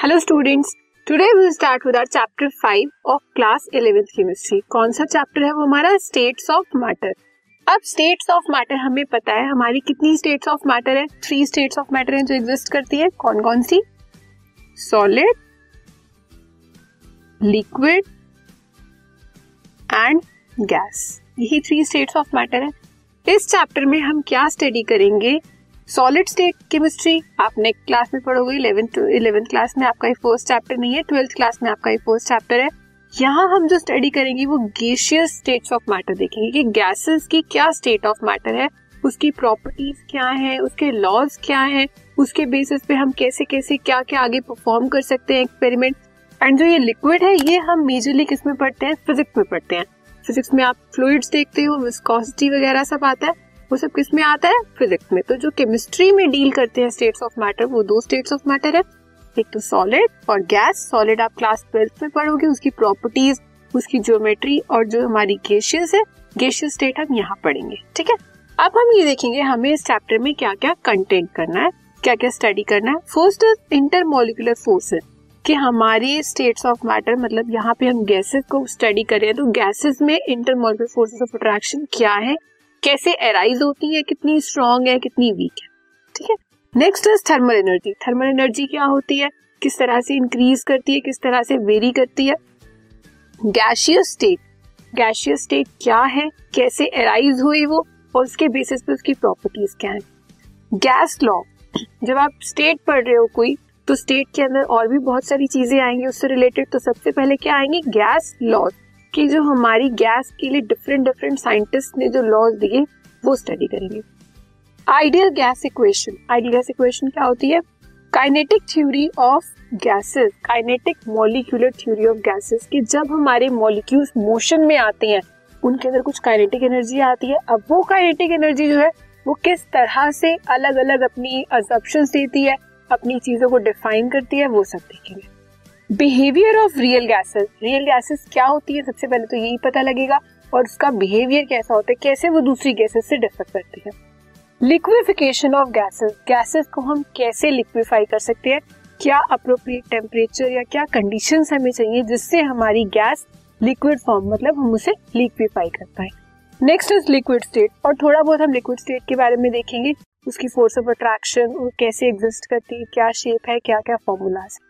Hello students today we start with our chapter 5 of class 11th chemistry कौन सा chapter है? वो हमारा स्टेट्स ऑफ़ मैटर अब स्टेट्स ऑफ़ मैटर हमें पता है, हमारी कितनी स्टेट्स ऑफ़ मैटर है? थ्री स्टेट्स ऑफ़ मैटर है जो एग्जिस्ट करती है। कौन कौन सी? सॉलिड लिक्विड एंड गैस यही थ्री स्टेट्स ऑफ़ मैटर है। इस चैप्टर में हम क्या स्टडी करेंगे? सॉलिड स्टेट केमिस्ट्री आप नेक्स्ट क्लास में पढ़ोगे इलेवेंथ इलेवेंथ क्लास में आपका ये फ़र्स्ट चैप्टर नहीं है ट्वेल्थ क्लास में आपका ये फ़र्स्ट चैप्टर है। यहाँ हम जो स्टडी करेंगे, वो गैशियस स्टेट्स ऑफ़ मैटर देखेंगे कि गैसेस की क्या स्टेट ऑफ़ मैटर है, उसकी प्रॉपर्टीज़ क्या है, उसके लॉज क्या है, उसके बेसिस पे हम कैसे कैसे क्या क्या आगे परफॉर्म कर सकते हैं एक्सपेरिमेंट एंड जो ये लिक्विड है, ये हम मेजरली किसमें पढ़ते हैं? फिजिक्स में पढ़ते हैं। फिजिक्स में आप फ्लूइड्स देखते हो विस्कोसिटी वगैरह सब आता है। वो सब किसमें आता है? फिजिक्स में। तो जो केमिस्ट्री में डील करते हैं स्टेट्स ऑफ़ मैटर वो दो स्टेट्स ऑफ़ मैटर है। एक तो सॉलिड और गैस सॉलिड आप क्लास ट्वेल्थ में पढ़ोगे, उसकी प्रॉपर्टीज़ उसकी ज्योमेट्री और जो हमारी गेशियस है गेशियस स्टेट हम यहाँ पढ़ेंगे। ठीक है? अब हम ये देखेंगे हमें इस चैप्टर में क्या क्या कंटेंट करना है क्या क्या स्टडी करना है। फ़र्स्ट इज़ इंटरमोलिकुलर फोर्सेस कि हमारे स्टेट्स ऑफ़ मैटर मतलब यहाँ पे हम गैसेस को स्टडी करें तो गैसेस में इंटरमोलिकुलर फोर्सेस ऑफ़ अट्रैक्शन क्या है? कैसे एराइज होती है, कितनी स्ट्रॉन्ग है, कितनी वीक है। ठीक है? Next is thermal energy thermal energy क्या होती है? किस तरह से इंक्रीज करती है, किस तरह से वेरी करती है? गैशियस स्टेट गैशियस स्टेट क्या है? कैसे एराइज हुई वो? और उसके बेसिस पे उसकी प्रॉपर्टीज़ क्या है? गैस लॉ जब आप स्टेट पढ़ रहे हो कोई तो स्टेट के अंदर और भी बहुत सारी चीज़ें आएँगी, उससे रिलेटेड तो सबसे पहले क्या आएँगे? गैस लॉज कि जो हमारी गैस के लिए डिफरेंट डिफरेंट साइंटिस्ट ने जो लॉज दिए, वो स्टडी करेंगे। Ideal gas equation ideal gas equation क्या होती है? Kinetic theory of gases kinetic molecular theory of gases कि जब हमारे मॉलिक्यूल्स मोशन में आते हैं, उनके अंदर कुछ काइनेटिक एनर्जी आती है। अब वो काइनेटिक एनर्जी जो है, वो किस तरह से अलग अलग अपनी अजप्शन देती है, अपनी चीज़ों को डिफाइन करती है, वो सब देखेंगे। Behaviour of real gases real gases क्या होती है? सबसे पहले तो यही पता लगेगा और उसका बिहेवियर कैसा होता है? कैसे वो दूसरी गैसेस से डिफर करती है? लिक्विफिकेशन ऑफ़ गैसेस गैसेस को हम कैसे लिक्विफाई कर सकते हैं? क्या अप्रोप्रिएट टेम्परेचर या क्या कंडीशन हमें चाहिए जिससे हमारी गैस लिक्विड फॉर्म मतलब हम उसे लिक्विफाई कर पाए? नेक्स्ट इज़ लिक्विड स्टेट और थोड़ा बहुत हम लिक्विड स्टेट के बारे में देखेंगे। उसकी फोर्स ऑफ़ अट्रैक्शन कैसे एग्जिस्ट करती है? क्या शेप है? क्या क्या फॉर्मूलाज है?